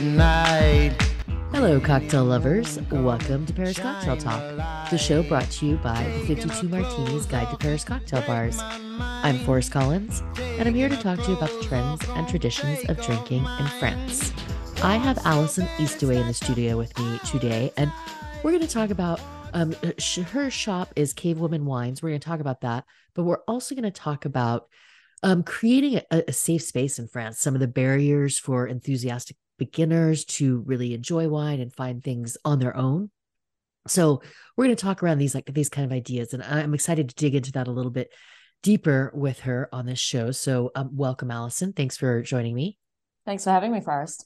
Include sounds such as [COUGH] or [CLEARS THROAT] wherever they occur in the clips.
night. Hello, cocktail lovers. Welcome to Paris Cocktail Talk, the show brought to you by the 52 Martinis Guide to Paris Cocktail Bars. I'm Forrest Collins, and I'm here to talk to you about the trends and traditions of drinking in France. I have Alison Eastaway in the studio with me today, and we're going to talk about um, her shop is Cavewoman Wines. We're going to talk about that, but we're also going to talk about um, creating a, a safe space in France, some of the barriers for enthusiastic beginners to really enjoy wine and find things on their own. So we're going to talk around these like these kind of ideas, and I'm excited to dig into that a little bit deeper with her on this show. So um, welcome, Alison. Thanks for joining me. Thanks for having me, Forrest.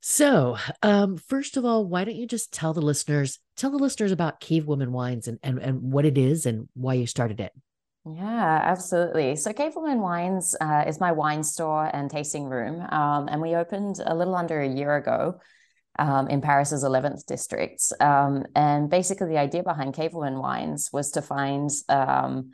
So, um, first of all, why don't you just tell the listeners, tell the listeners about Cavewoman Wines and, and, and what it is and why you started it? Yeah, absolutely. So Cavewoman Wines uh, is my wine store and tasting room. Um, and we opened a little under a year ago um, in Paris's 11th district. Um, and basically, the idea behind Cavewoman Wines was to find um,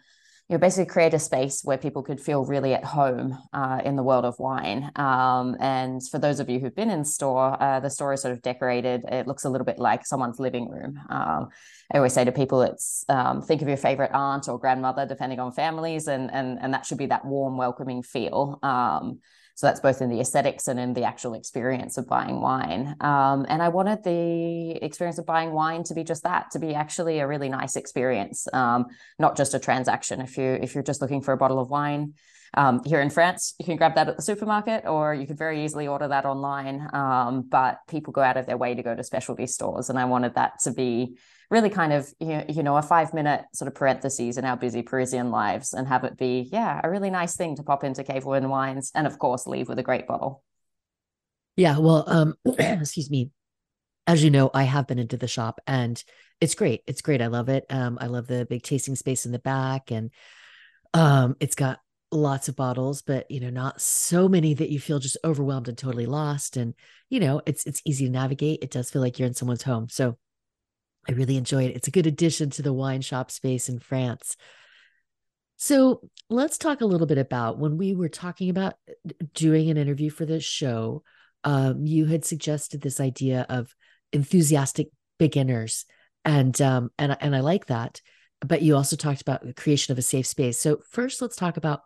you know, basically create a space where people could feel really at home uh, in the world of wine. Um, and for those of you who've been in store, uh, the store is sort of decorated. It looks a little bit like someone's living room. Um, I always say to people, it's um, think of your favorite aunt or grandmother, depending on families, and and and that should be that warm, welcoming feel. So that's both in the aesthetics and in the actual experience of buying wine. Um, and I wanted the experience of buying wine to be just that, to be actually a really nice experience, um, not just a transaction. If you if you're just looking for a bottle of wine, um, here in France, you can grab that at the supermarket, or you could very easily order that online. Um, but people go out of their way to go to specialty stores, and I wanted that to be really kind of you know a five minute sort of parentheses in our busy Parisian lives and have it be yeah a really nice thing to pop into Cavewoman Wines and of course leave with a great bottle. Yeah, well, um, [CLEARS THROAT] excuse me. As you know, I have been into the shop and it's great. It's great. I love it. Um, I love the big tasting space in the back and um, it's got lots of bottles, but you know, not so many that you feel just overwhelmed and totally lost. And you know, it's it's easy to navigate. It does feel like you're in someone's home. So I really enjoy it. It's a good addition to the wine shop space in France. So let's talk a little bit about when we were talking about uh, doing an interview for this show. Um, you had suggested this idea of enthusiastic beginners, and um, and and I like that. But you also talked about the creation of a safe space. So first, let's talk about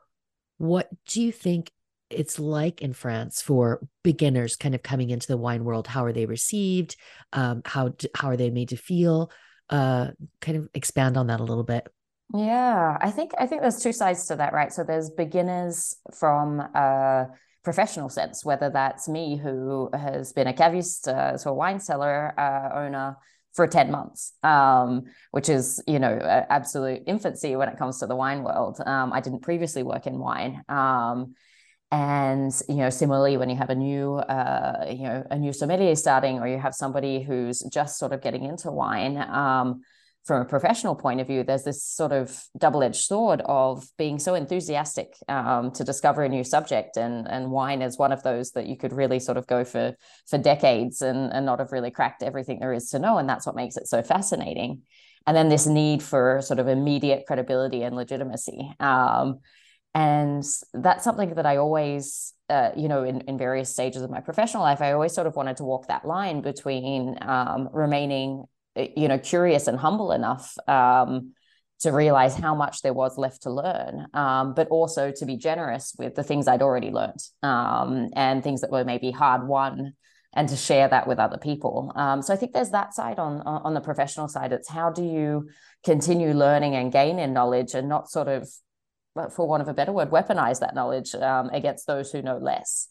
what do you think it's like in France for beginners kind of coming into the wine world. How are they received? Um, how how are they made to feel? Uh, kind of expand on that a little bit. Yeah, I think I think there's two sides to that, right? So there's beginners from a professional sense, whether that's me who has been a caviste, uh, so a wine cellar uh, owner for 10 months, um, which is, you know, absolute infancy when it comes to the wine world. Um, I didn't previously work in wine. Um, and you know similarly when you have a new uh, you know a new sommelier starting or you have somebody who's just sort of getting into wine um, from a professional point of view there's this sort of double-edged sword of being so enthusiastic um, to discover a new subject and and wine is one of those that you could really sort of go for for decades and and not have really cracked everything there is to know and that's what makes it so fascinating. And then this need for sort of immediate credibility and legitimacy um, and that's something that i always uh, you know in, in various stages of my professional life i always sort of wanted to walk that line between um, remaining you know curious and humble enough um, to realize how much there was left to learn um, but also to be generous with the things i'd already learned um, and things that were maybe hard won and to share that with other people um, so i think there's that side on on the professional side it's how do you continue learning and gain in knowledge and not sort of for want of a better word, weaponize that knowledge um, against those who know less.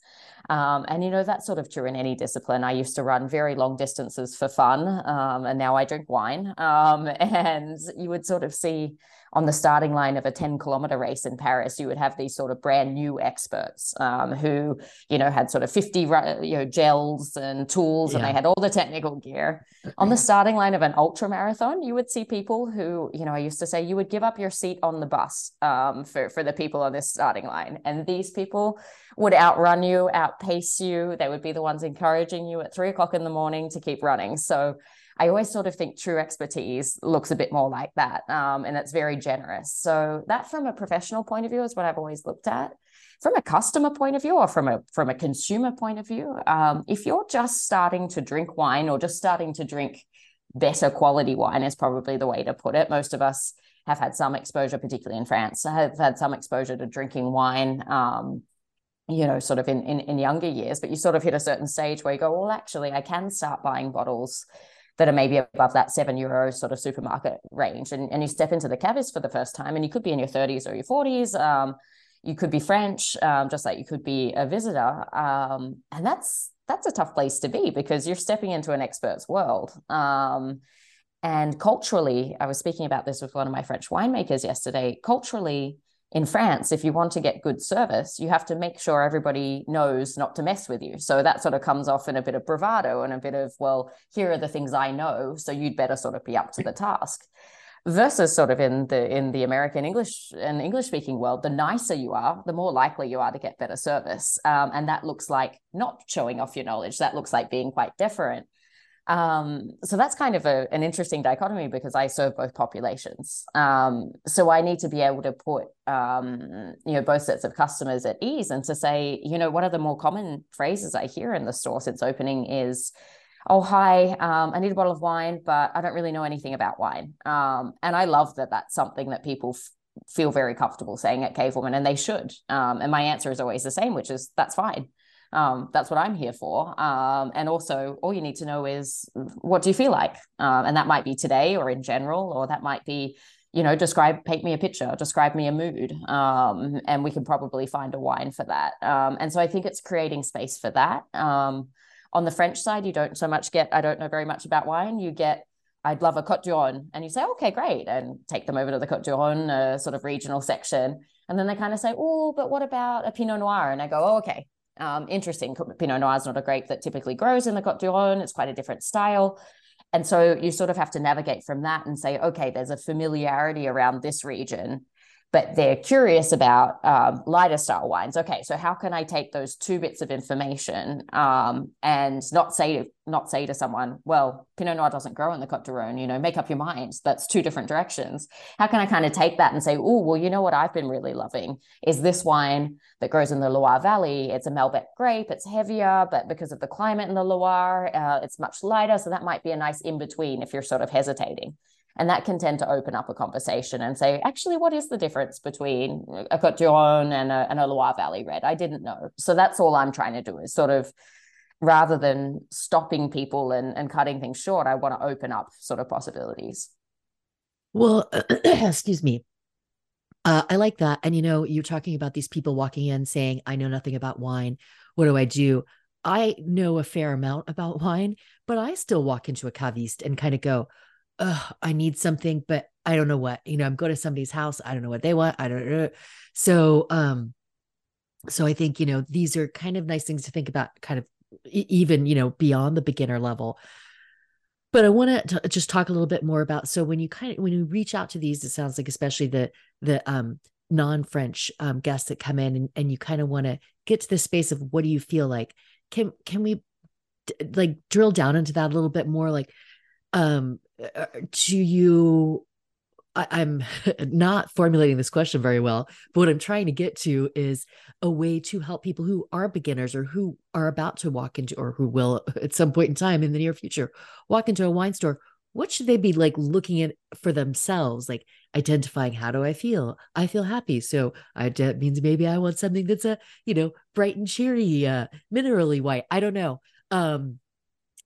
Um, and you know that's sort of true in any discipline. I used to run very long distances for fun, um, and now I drink wine. Um, [LAUGHS] and you would sort of see on the starting line of a 10 kilometer race in Paris, you would have these sort of brand new experts um, who, you know, had sort of 50 you know gels and tools, yeah. and they had all the technical gear. [CLEARS THROAT] On the starting line of an ultra marathon, you would see people who, you know, I used to say you would give up your seat on the bus um, for for the people on this starting line, and these people would outrun you, outpace you. They would be the ones encouraging you at three o'clock in the morning to keep running. So I always sort of think true expertise looks a bit more like that. Um, and it's very generous. So that from a professional point of view is what I've always looked at. From a customer point of view or from a from a consumer point of view, um, if you're just starting to drink wine or just starting to drink better quality wine is probably the way to put it. Most of us have had some exposure, particularly in France, have had some exposure to drinking wine. Um, you know, sort of in, in in younger years, but you sort of hit a certain stage where you go, well, actually, I can start buying bottles that are maybe above that seven euro sort of supermarket range. And, and you step into the cavist for the first time, and you could be in your 30s or your 40s. Um, you could be French, um, just like you could be a visitor. Um, and that's that's a tough place to be because you're stepping into an expert's world. Um, and culturally, I was speaking about this with one of my French winemakers yesterday. Culturally, in France, if you want to get good service, you have to make sure everybody knows not to mess with you. So that sort of comes off in a bit of bravado and a bit of, well, here are the things I know, so you'd better sort of be up to the task. Versus sort of in the in the American English and English speaking world, the nicer you are, the more likely you are to get better service. Um, and that looks like not showing off your knowledge. That looks like being quite different. Um, so that's kind of a, an interesting dichotomy because I serve both populations. Um, so I need to be able to put, um, you know, both sets of customers at ease and to say, you know, one of the more common phrases I hear in the store since opening is, oh, hi, um, I need a bottle of wine, but I don't really know anything about wine. Um, and I love that that's something that people f- feel very comfortable saying at Cavewoman, and they should. Um, and my answer is always the same, which is that's fine um, that's what I'm here for. Um, and also, all you need to know is what do you feel like? Um, and that might be today or in general, or that might be, you know, describe, paint me a picture, describe me a mood. Um, and we can probably find a wine for that. Um, and so I think it's creating space for that. Um, on the French side, you don't so much get, I don't know very much about wine. You get, I'd love a du Rhône. And you say, okay, great. And take them over to the du Rhône, uh, sort of regional section. And then they kind of say, oh, but what about a Pinot Noir? And I go, oh, okay, um, interesting. Pinot Noir is not a grape that typically grows in the Côte d'Or. It's quite a different style. And so you sort of have to navigate from that and say, okay, there's a familiarity around this region but they're curious about um, lighter style wines. Okay, so how can I take those two bits of information um, and not say to, not say to someone, well, Pinot Noir doesn't grow in the Côte du you know, make up your mind. That's two different directions. How can I kind of take that and say, oh, well, you know what I've been really loving is this wine that grows in the Loire Valley. It's a Malbec grape. It's heavier, but because of the climate in the Loire, uh, it's much lighter. So that might be a nice in between if you're sort of hesitating. And that can tend to open up a conversation and say, actually, what is the difference between a Côte d'Or and a, and a Loire Valley red? I didn't know. So that's all I'm trying to do is sort of rather than stopping people and, and cutting things short, I want to open up sort of possibilities. Well, [CLEARS THROAT] excuse me. Uh, I like that. And, you know, you're talking about these people walking in saying, I know nothing about wine. What do I do? I know a fair amount about wine, but I still walk into a caviste and kind of go, I need something, but I don't know what. You know, I'm going to somebody's house. I don't know what they want. I don't know. So, um, so I think you know these are kind of nice things to think about, kind of even you know beyond the beginner level. But I want to just talk a little bit more about. So when you kind of when you reach out to these, it sounds like especially the the um non-French um, guests that come in, and, and you kind of want to get to the space of what do you feel like? Can can we like drill down into that a little bit more? Like, um, do you I, am [LAUGHS] not formulating this question very well, but what I'm trying to get to is a way to help people who are beginners or who are about to walk into or who will [LAUGHS] at some point in time in the near future walk into a wine store. What should they be like looking at for themselves? Like identifying how do I feel? I feel happy. So I, that means maybe I want something that's a, you know, bright and cheery, uh, minerally white. I don't know. Um,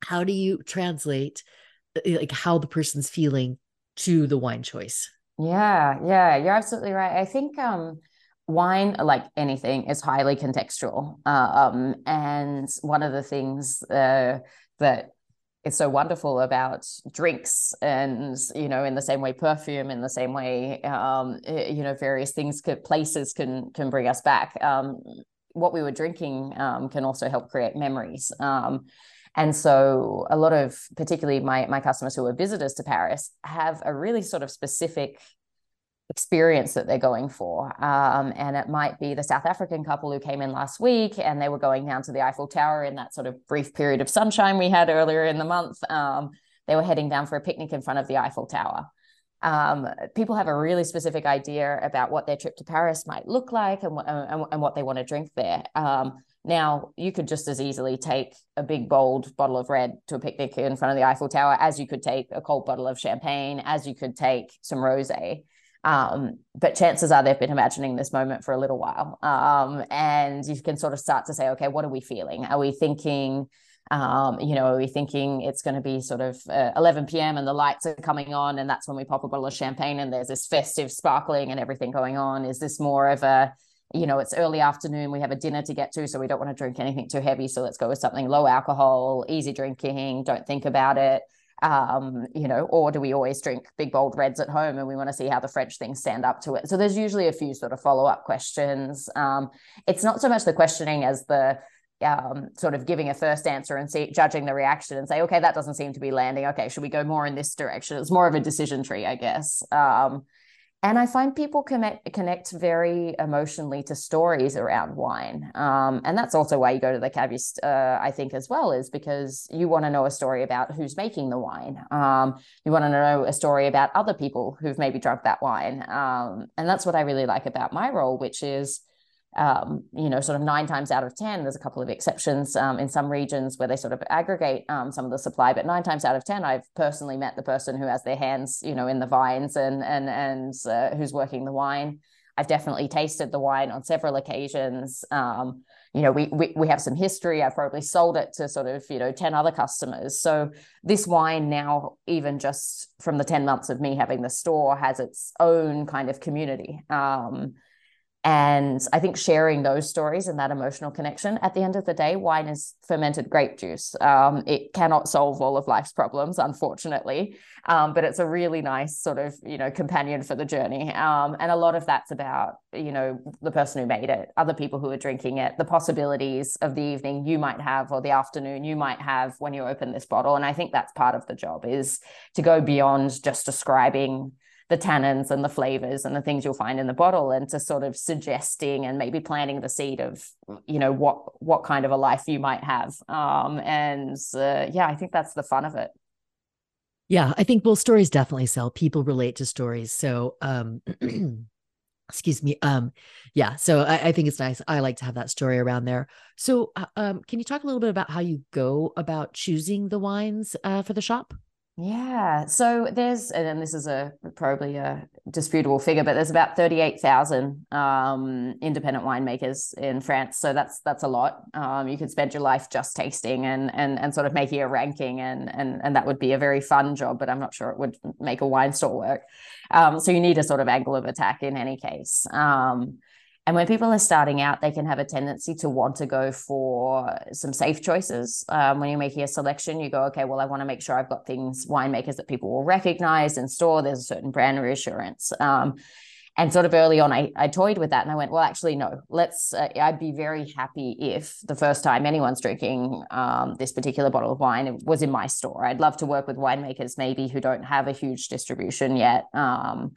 how do you translate uh, like how the person's feeling to the wine choice. Yeah, yeah, you're absolutely right. I think um wine like anything is highly contextual. Uh, um and one of the things uh, that is so wonderful about drinks and you know in the same way perfume in the same way um eh, you know various things could places can can bring us back um what we were drinking um, can also help create memories um, and so a lot of particularly my my customers who are visitors to Paris have a really sort of specific experience that they're going for. Um, and it might be the South African couple who came in last week and they were going down to the Eiffel Tower in that sort of brief period of sunshine we had earlier in the month. Um, they were heading down for a picnic in front of the Eiffel Tower. Um, people have a really specific idea about what their trip to Paris might look like and, and, and what they want to drink there. Um, now, you could just as easily take a big, bold bottle of red to a picnic in front of the Eiffel Tower as you could take a cold bottle of champagne, as you could take some rose. Um, but chances are they've been imagining this moment for a little while. Um, and you can sort of start to say, okay, what are we feeling? Are we thinking, um, you know, are we thinking it's going to be sort of uh, 11 p.m. and the lights are coming on, and that's when we pop a bottle of champagne and there's this festive sparkling and everything going on? Is this more of a you know, it's early afternoon, we have a dinner to get to, so we don't want to drink anything too heavy. So let's go with something low alcohol, easy drinking, don't think about it. Um, you know, or do we always drink big bold reds at home and we want to see how the French things stand up to it? So there's usually a few sort of follow up questions. Um, it's not so much the questioning as the um, sort of giving a first answer and see, judging the reaction and say, okay, that doesn't seem to be landing. Okay, should we go more in this direction? It's more of a decision tree, I guess. Um, and I find people connect connect very emotionally to stories around wine, um, and that's also why you go to the cavist, uh, I think, as well, is because you want to know a story about who's making the wine. Um, you want to know a story about other people who've maybe drunk that wine, um, and that's what I really like about my role, which is um, you know, sort of nine times out of 10, there's a couple of exceptions um, in some regions where they sort of aggregate um, some of the supply, but nine times out of 10, I've personally met the person who has their hands, you know, in the vines and, and, and uh, who's working the wine. I've definitely tasted the wine on several occasions. Um, you know, we, we, we have some history. I've probably sold it to sort of, you know, 10 other customers. So this wine now, even just from the 10 months of me having the store, has its own kind of community. Um, and I think sharing those stories and that emotional connection, at the end of the day, wine is fermented grape juice. Um, it cannot solve all of life's problems, unfortunately, um, but it's a really nice sort of, you know, companion for the journey. Um, and a lot of that's about, you know, the person who made it, other people who are drinking it, the possibilities of the evening you might have or the afternoon you might have when you open this bottle. And I think that's part of the job is to go beyond just describing the tannins and the flavors and the things you'll find in the bottle and to sort of suggesting and maybe planting the seed of you know what what kind of a life you might have. Um and uh, yeah i think that's the fun of it. Yeah i think well stories definitely sell. People relate to stories. So um [CLEARS THROAT] excuse me um yeah so I, I, think it's nice. I like to have that story around there. So uh, um can you talk a little bit about how you go about choosing the wines uh, for the shop yeah. So there's, and this is a probably a disputable figure, but there's about 38,000 um, independent winemakers in France. So that's that's a lot. Um, you could spend your life just tasting and and and sort of making a ranking, and and and that would be a very fun job. But I'm not sure it would make a wine store work. Um, so you need a sort of angle of attack in any case. Um, and when people are starting out, they can have a tendency to want to go for some safe choices. Um, when you're making a selection, you go, okay, well, I want to make sure I've got things, winemakers that people will recognize and store. There's a certain brand reassurance. Um, and sort of early on, I, I toyed with that and I went, well, actually, no, let's, uh, I'd be very happy if the first time anyone's drinking um, this particular bottle of wine was in my store. I'd love to work with winemakers maybe who don't have a huge distribution yet. Um,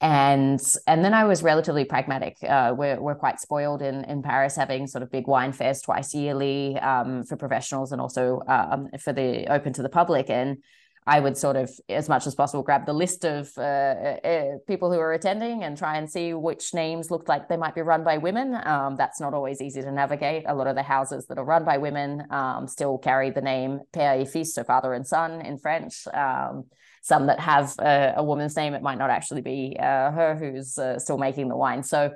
and and then I was relatively pragmatic. Uh, we're we're quite spoiled in in Paris, having sort of big wine fairs twice yearly um, for professionals and also um, for the open to the public. And I would sort of, as much as possible, grab the list of uh, uh, people who are attending and try and see which names looked like they might be run by women. Um, that's not always easy to navigate. A lot of the houses that are run by women um, still carry the name père et fils, so father and son in French. Um, some that have a, a, woman's name, it might not actually be uh, her who's uh, still making the wine. So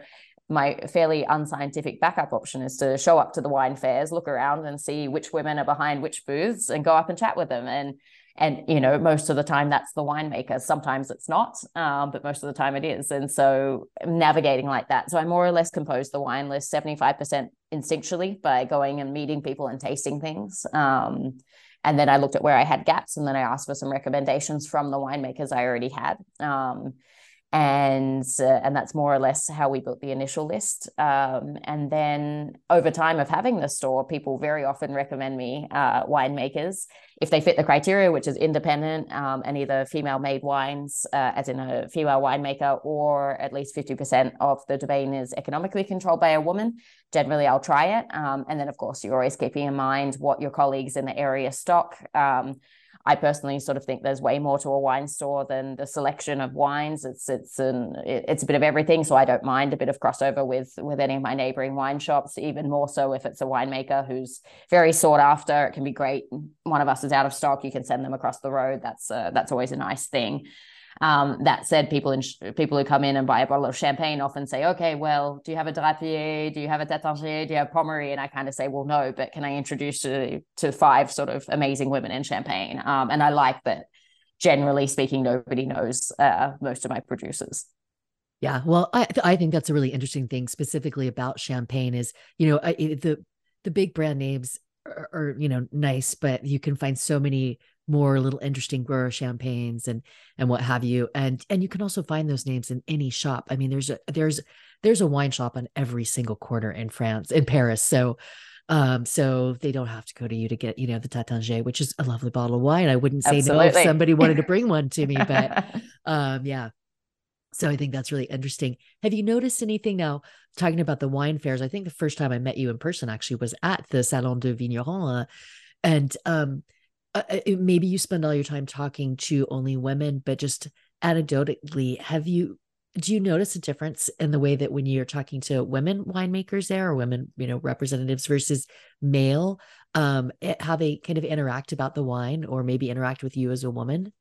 my fairly unscientific backup option is to show up to the wine fairs, look around and see which women are behind which booths and go up and chat with them. And and you know most of the time that's the winemaker. Sometimes it's not um, but most of the time it is. And so navigating like that. So i more or less composed the wine list 75% instinctually by going and meeting people and tasting things. Um, and then I looked at where I had gaps and then I asked for some recommendations from the winemakers I already had. Um, and uh, and that's more or less how we built the initial list. Um, and then over time of having the store, people very often recommend me uh, winemakers if they fit the criteria, which is independent um, and either female made wines, uh, as in a female winemaker, or at least 50% of the domain is economically controlled by a woman. Generally, I'll try it. Um, and then, of course, you're always keeping in mind what your colleagues in the area stock. I personally sort of think there's way more to a wine store than the selection of wines. It's it's an it's a bit of everything, so I don't mind a bit of crossover with with any of my neighboring wine shops. Even more so if it's a winemaker who's very sought after. It can be great. One of us is out of stock, you can send them across the road. That's uh, that's always a nice thing. Um, that said, people in people who come in and buy a bottle of champagne often say, "Okay, well, do you have a Drapier? Do you have a Taittinger? Do you have Pommery?" And I kind of say, "Well, no, but can I introduce you to five sort of amazing women in champagne?" Um, and I like that. Generally speaking, nobody knows uh, most of my producers. Yeah, well, I I think that's a really interesting thing specifically about champagne is you know I, the the big brand names are, are you know nice, but you can find so many more little interesting grower champagnes and and what have you and and you can also find those names in any shop i mean there's a there's there's a wine shop on every single corner in france in paris so um so they don't have to go to you to get you know the taittinger which is a lovely bottle of wine i wouldn't say Absolutely. no if somebody wanted to bring one to me but [LAUGHS] um yeah so I think that's really interesting. Have you noticed anything now talking about the wine fairs? I think the first time I met you in person actually was at the Salon de Vigneron. And um, uh, uh maybe you spend all your time talking to only women, but just anecdotally, have you do you notice a difference in the way that when you're talking to women winemakers there or women you know representatives versus male um eh, how they kind of interact about the wine or maybe interact with you as a woman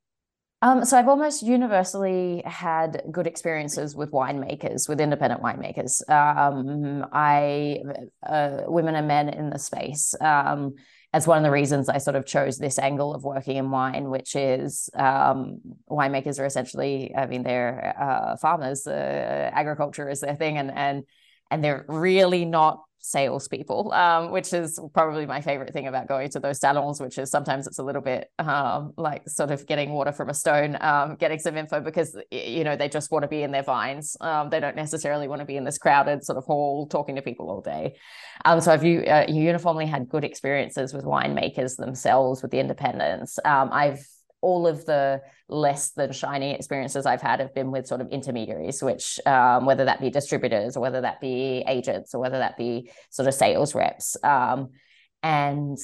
um, so I've almost universally had good experiences with winemakers, with independent winemakers. Um, I uh, women and men in the space. Um, as one of the reasons I sort of chose this angle of working in wine, which is um, winemakers are essentially, I mean, they're uh, farmers. Uh, agriculture is their thing, and and and they're really not salespeople, um, which is probably my favorite thing about going to those salons, which is sometimes it's a little bit um, like sort of getting water from a stone, um, getting some info because, you know, they just want to be in their vines. Um, they don't necessarily want to be in this crowded sort of hall talking to people all day. Um, so I've uh, uniformly had good experiences with winemakers themselves, with the independents. Um, I've all of the less than shiny experiences I've had have been with sort of intermediaries, which um, whether that be distributors or whether that be agents or whether that be sort of sales reps. Um, and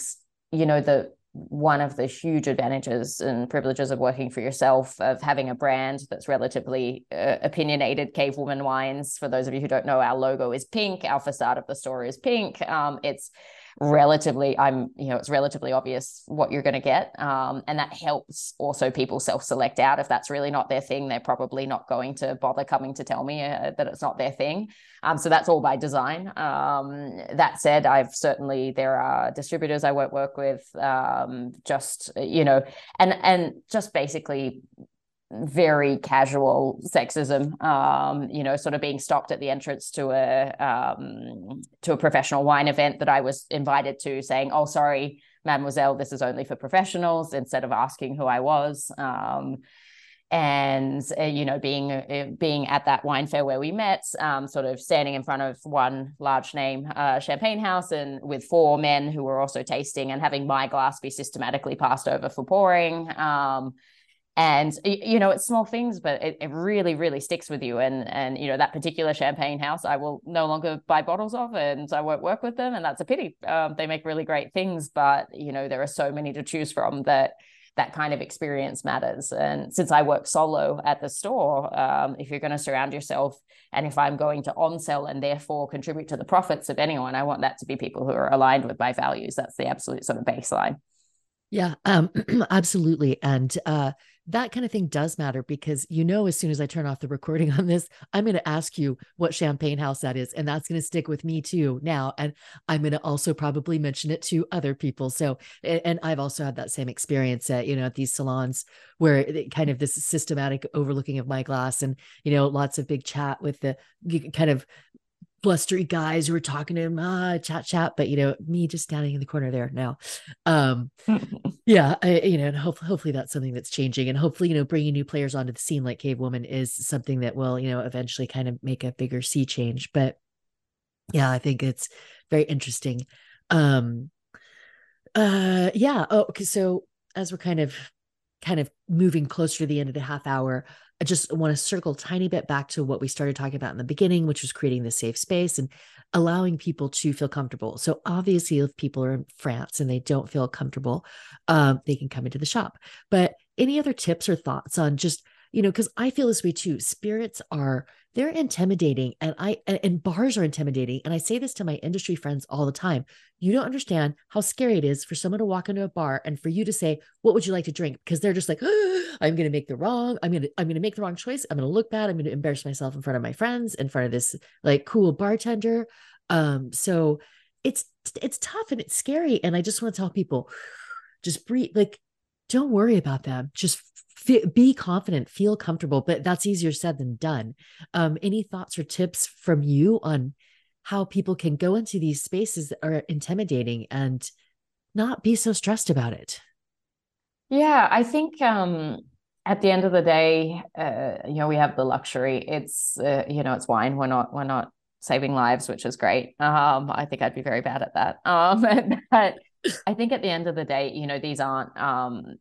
you know the one of the huge advantages and privileges of working for yourself of having a brand that's relatively uh, opinionated cave woman wines for those of you who don't know our logo is pink our facade of the store is pink um, it's relatively i'm you know it's relatively obvious what you're going to get um, and that helps also people self-select out if that's really not their thing they're probably not going to bother coming to tell me uh, that it's not their thing. Um, so that's all by design. Um, that said i've certainly there are distributors i won't work with um, just you know and and just basically very casual sexism um, you know sort of being stopped at the entrance to a um, to a professional wine event that i was invited to saying oh sorry mademoiselle this is only for professionals instead of asking who i was. Um, and uh, you know being uh, being at that wine fair where we met um, sort of standing in front of one large name uh, champagne house and with four men who were also tasting and having my glass be systematically passed over for pouring um, and you know it's small things but it, it really really sticks with you. And and you know that particular champagne house i will no longer buy bottles of and i won't work with them and that's a pity. Um, they make really great things but you know there are so many to choose from that that kind of experience matters. And since i work solo at the store um, if you're going to surround yourself and if i'm going to on sell and therefore contribute to the profits of anyone i want that to be people who are aligned with my values. That's the absolute sort of baseline. Yeah um, [CLEARS THROAT] absolutely. And uh that kind of thing does matter because you know as soon as i turn off the recording on this i'm going to ask you what champagne house that is and that's going to stick with me too now and i'm going to also probably mention it to other people so and i've also had that same experience at you know at these salons where kind of this systematic overlooking of my glass and you know lots of big chat with the kind of blustery guys who were talking to him, ah, chat, chat. But you know, me just standing in the corner there now. Um, [LAUGHS] yeah, I, you know, and hope, hopefully that's something that's changing, and hopefully, you know, bringing new players onto the scene like Cavewoman is something that will, you know, eventually kind of make a bigger sea change. But yeah, I think it's very interesting. Um, uh, yeah. Oh, okay. So as we're kind of kind of moving closer to the end of the half hour I just want to circle a tiny bit back to what we started talking about in the beginning, which was creating the safe space and allowing people to feel comfortable. So obviously, if people are in France and they don't feel comfortable, um, they can come into the shop. But any other tips or thoughts on just you know because i feel this way too. Spirits are they're intimidating and i and bars are intimidating and i say this to my industry friends all the time. You don't understand how scary it is for someone to walk into a bar and for you to say what would you like to drink? Because they're just like oh, [GASPS] i'm to make the wrong i'm to i'm to make the wrong choice. I'm to look bad. I'm to embarrass myself in front of my friends in front of this like cool bartender. Um so it's it's tough and it's scary and i just want to tell people [SIGHS] just breathe like don't worry about them. Just be confident, feel comfortable, but that's easier said than done. Um, any thoughts or tips from you on how people can go into these spaces that are intimidating and not be so stressed about it? Yeah, I think um, at the end of the day, uh, you know, we have the luxury. It's uh, you know, it's wine. We're not we're not saving lives, which is great. Um, I think I'd be very bad at that. Um, [LAUGHS] I think at the end of the day, you know, these aren't, um,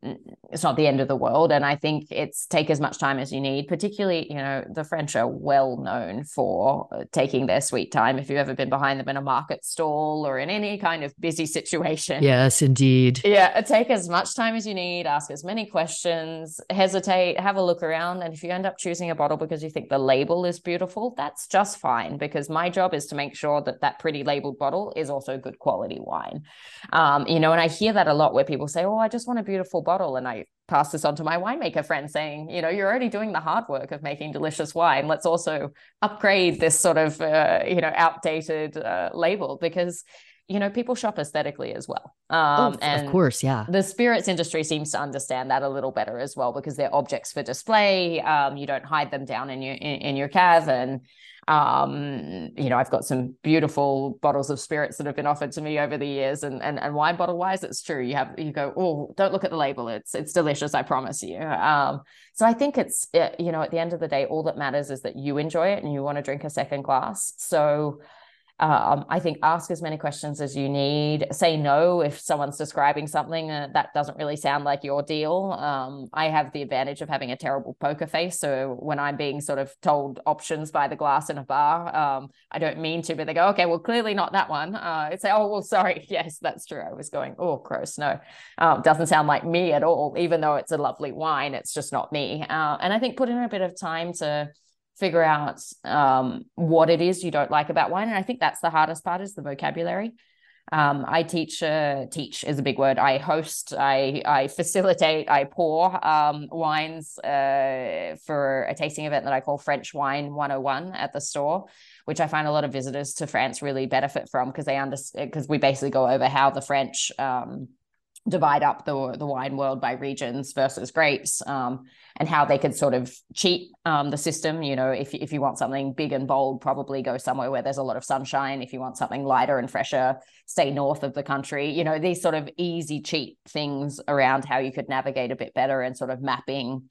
it's not the end of the world. And I think it's take as much time as you need, particularly, you know, the French are well known for uh, taking their sweet time. If you've ever been behind them in a market stall or in any kind of busy situation. Yes, indeed. Yeah. Take as much time as you need, ask as many questions, hesitate, have a look around. And if you end up choosing a bottle because you think the label is beautiful, that's just fine because my job is to make sure that that pretty labeled bottle is also good quality wine. Um, um, you know, and I hear that a lot where people say, Oh, I just want a beautiful bottle. And I pass this on to my winemaker friend saying, you know, you're already doing the hard work of making delicious wine. Let's also upgrade this sort of, uh, you know, outdated uh, label because you know people shop aesthetically as well um oh, and of course yeah the spirits industry seems to understand that a little better as well because they're objects for display um you don't hide them down in your in, in your cave and um, you know, I've got some beautiful bottles of spirits that have been offered to me over the years, and and, and wine bottle wise, it's true. You have you go, oh, don't look at the label. It's it's delicious, I promise you. Um, so I think it's you know, at the end of the day, all that matters is that you enjoy it and you want to drink a second glass. So um, I think ask as many questions as you need. Say no if someone's describing something uh, that doesn't really sound like your deal. Um, I have the advantage of having a terrible poker face. So when I'm being sort of told options by the glass in a bar, um, I don't mean to, but they go, okay, well, clearly not that one. Uh, it's say, oh, well, sorry. [LAUGHS] Yes, that's true. I was going, oh, gross. No, um, doesn't sound like me at all, even though it's a lovely wine. It's just not me. Uh, and I think put in a bit of time to, figure out um, what it is you don't like about wine. And I think that's the hardest part is the vocabulary. Um, I teach, uh, teach is a big word. I host, I, I facilitate, I pour um, wines uh, for a tasting event that I call French Wine 101 at the store, which I find a lot of visitors to France really benefit from because they understand, because we basically go over how the French um, divide up the the wine world by regions versus grapes um, and how they could sort of cheat um, the system. You know if, if you want something big and bold probably go somewhere where there's a lot of sunshine. If you want something lighter and fresher stay north of the country. You know these sort of easy cheat things around how you could navigate a bit better and sort of mapping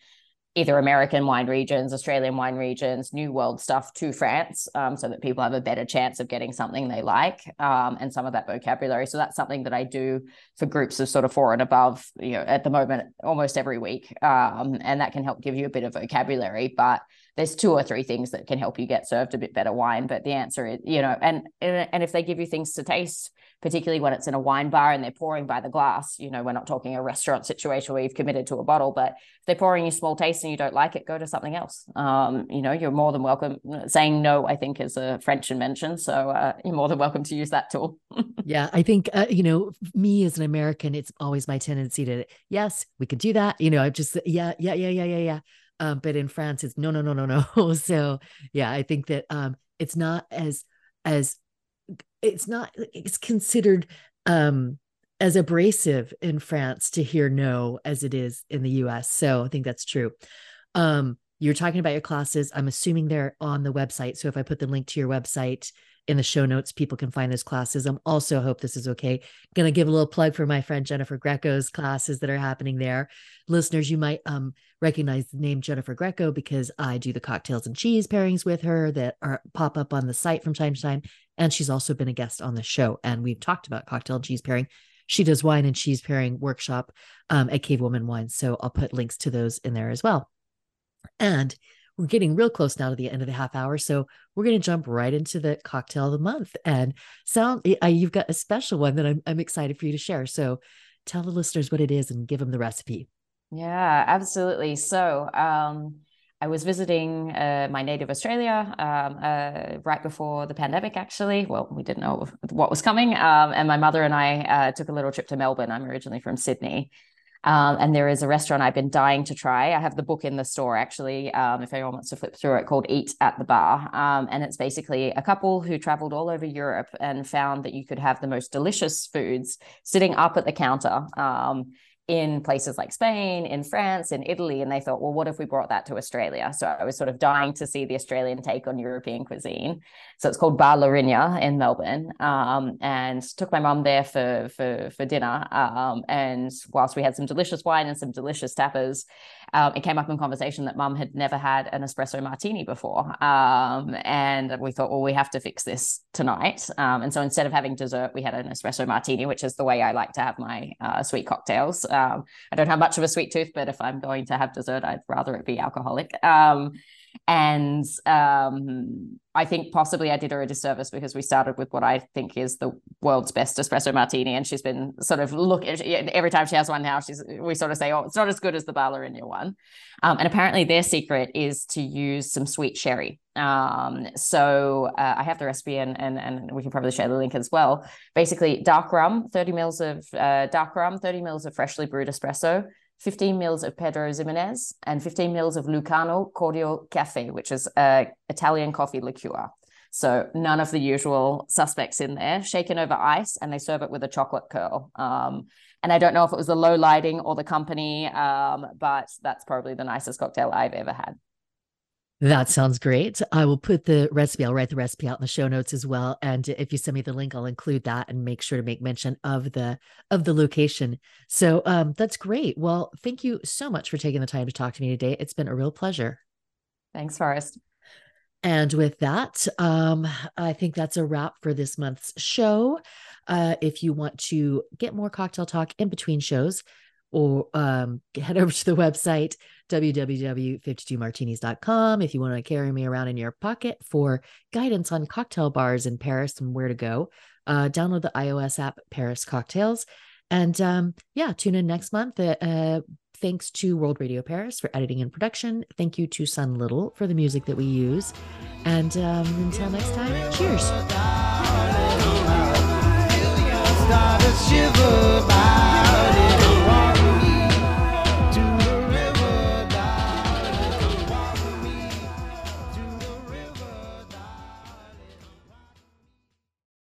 either American wine regions, Australian wine regions, New World stuff to France, um, so that people have a better chance of getting something they like um, and some of that vocabulary. So that's something that I do for groups of sort of four and above, you know, at the moment, almost every week. Um, and that can help give you a bit of vocabulary. But there's two or three things that can help you get served a bit better wine. But the answer is, you know, and and if they give you things to taste, particularly when it's in a wine bar and they're pouring by the glass. You know, we're not talking a restaurant situation where you've committed to a bottle, but if they're pouring you small taste and you don't like it, go to something else. Um, you know, you're more than welcome. Saying no, I think, is a French invention. So uh, you're more than welcome to use that tool. [LAUGHS] yeah, I think, uh, you know, me as an American, it's always my tendency to, yes, we could do that. You know, I just, yeah, yeah, yeah, yeah, yeah, yeah. Um, but in France, it's no, no, no, no, no. [LAUGHS] so yeah, I think that um, it's not as as it's not it's considered um as abrasive in France to hear no as it is in the US. So I think that's true. Um, you're talking about your classes. I'm assuming they're on the website. So if I put the link to your website in the show notes, people can find those classes. I'm also hope this is okay. Gonna give a little plug for my friend Jennifer Greco's classes that are happening there. Listeners, you might um, recognize the name Jennifer Greco because I do the cocktails and cheese pairings with her that are pop up on the site from time to time. And she's also been a guest on the show. And we've talked about cocktail and cheese pairing. She does wine and cheese pairing workshop um, at Cavewoman Wine. So I'll put links to those in there as well. And we're getting real close now to the end of the half hour. So we're going to jump right into the cocktail of the month. And sound, uh, you've got a special one that I'm, I'm excited for you to share. So tell the listeners what it is and give them the recipe. Yeah, absolutely. So, um, I was visiting uh, my native Australia um, uh, right before the pandemic, actually. Well, we didn't know what was coming. Um, and my mother and I uh, took a little trip to Melbourne. I'm originally from Sydney. Um, and there is a restaurant I've been dying to try. I have the book in the store actually, um, if anyone wants to flip through it, called Eat at the Bar. Um, and it's basically a couple who traveled all over Europe and found that you could have the most delicious foods sitting up at the counter um, in places like Spain, in France, in Italy, and they thought, well, what if we brought that to Australia? So I was sort of dying to see the Australian take on European cuisine. So it's called Bar Lourinhã in Melbourne, um, and took my mum there for for for dinner. Um, and whilst we had some delicious wine and some delicious tapas, um, it came up in conversation that mum had never had an espresso martini before. Um, and we thought, well, we have to fix this tonight. Um, and so instead of having dessert, we had an espresso martini, which is the way I like to have my uh, sweet cocktails. Um, I don't have much of a sweet tooth, but if I'm going to have dessert, I'd rather it be alcoholic. And um, I think possibly I did her a disservice because we started with what I think is the world's best espresso martini, and she's been sort of look every time she has one now. She's we sort of say, oh, it's not as good as the Bar Lourinhã one, um, and apparently their secret is to use some sweet sherry. Um, so uh, I have the recipe, and and and we can probably share the link as well. Basically, dark rum, thirty mils of uh, dark rum, thirty mils of freshly brewed espresso 15 mils of Pedro Ximenez, and 15 mils of Lucano Cordial Cafe, which is a Italian coffee liqueur. So none of the usual suspects in there, shaken over ice, and they serve it with a chocolate curl. Um, and I don't know if it was the low lighting or the company, um, but that's probably the nicest cocktail I've ever had. That sounds great. I will put the recipe, I'll write the recipe out in the show notes as well. And if you send me the link, I'll include that and make sure to make mention of the of the location. So um that's great. Well, thank you so much for taking the time to talk to me today. It's been a real pleasure. Thanks, Forrest. And with that, um, I think that's a wrap for this month's show. Uh, if you want to get more cocktail talk in between shows, or um, [LAUGHS] head over to the website www.52martinis.com if you want to carry me around in your pocket for guidance on cocktail bars in Paris and where to go. Uh, download the iOS app Paris Cocktails. And um, yeah, tune in next month. Uh, uh, thanks to World Radio Paris for editing and production. Thank you to Sun Little for the music that we use. And um, until next time, cheers.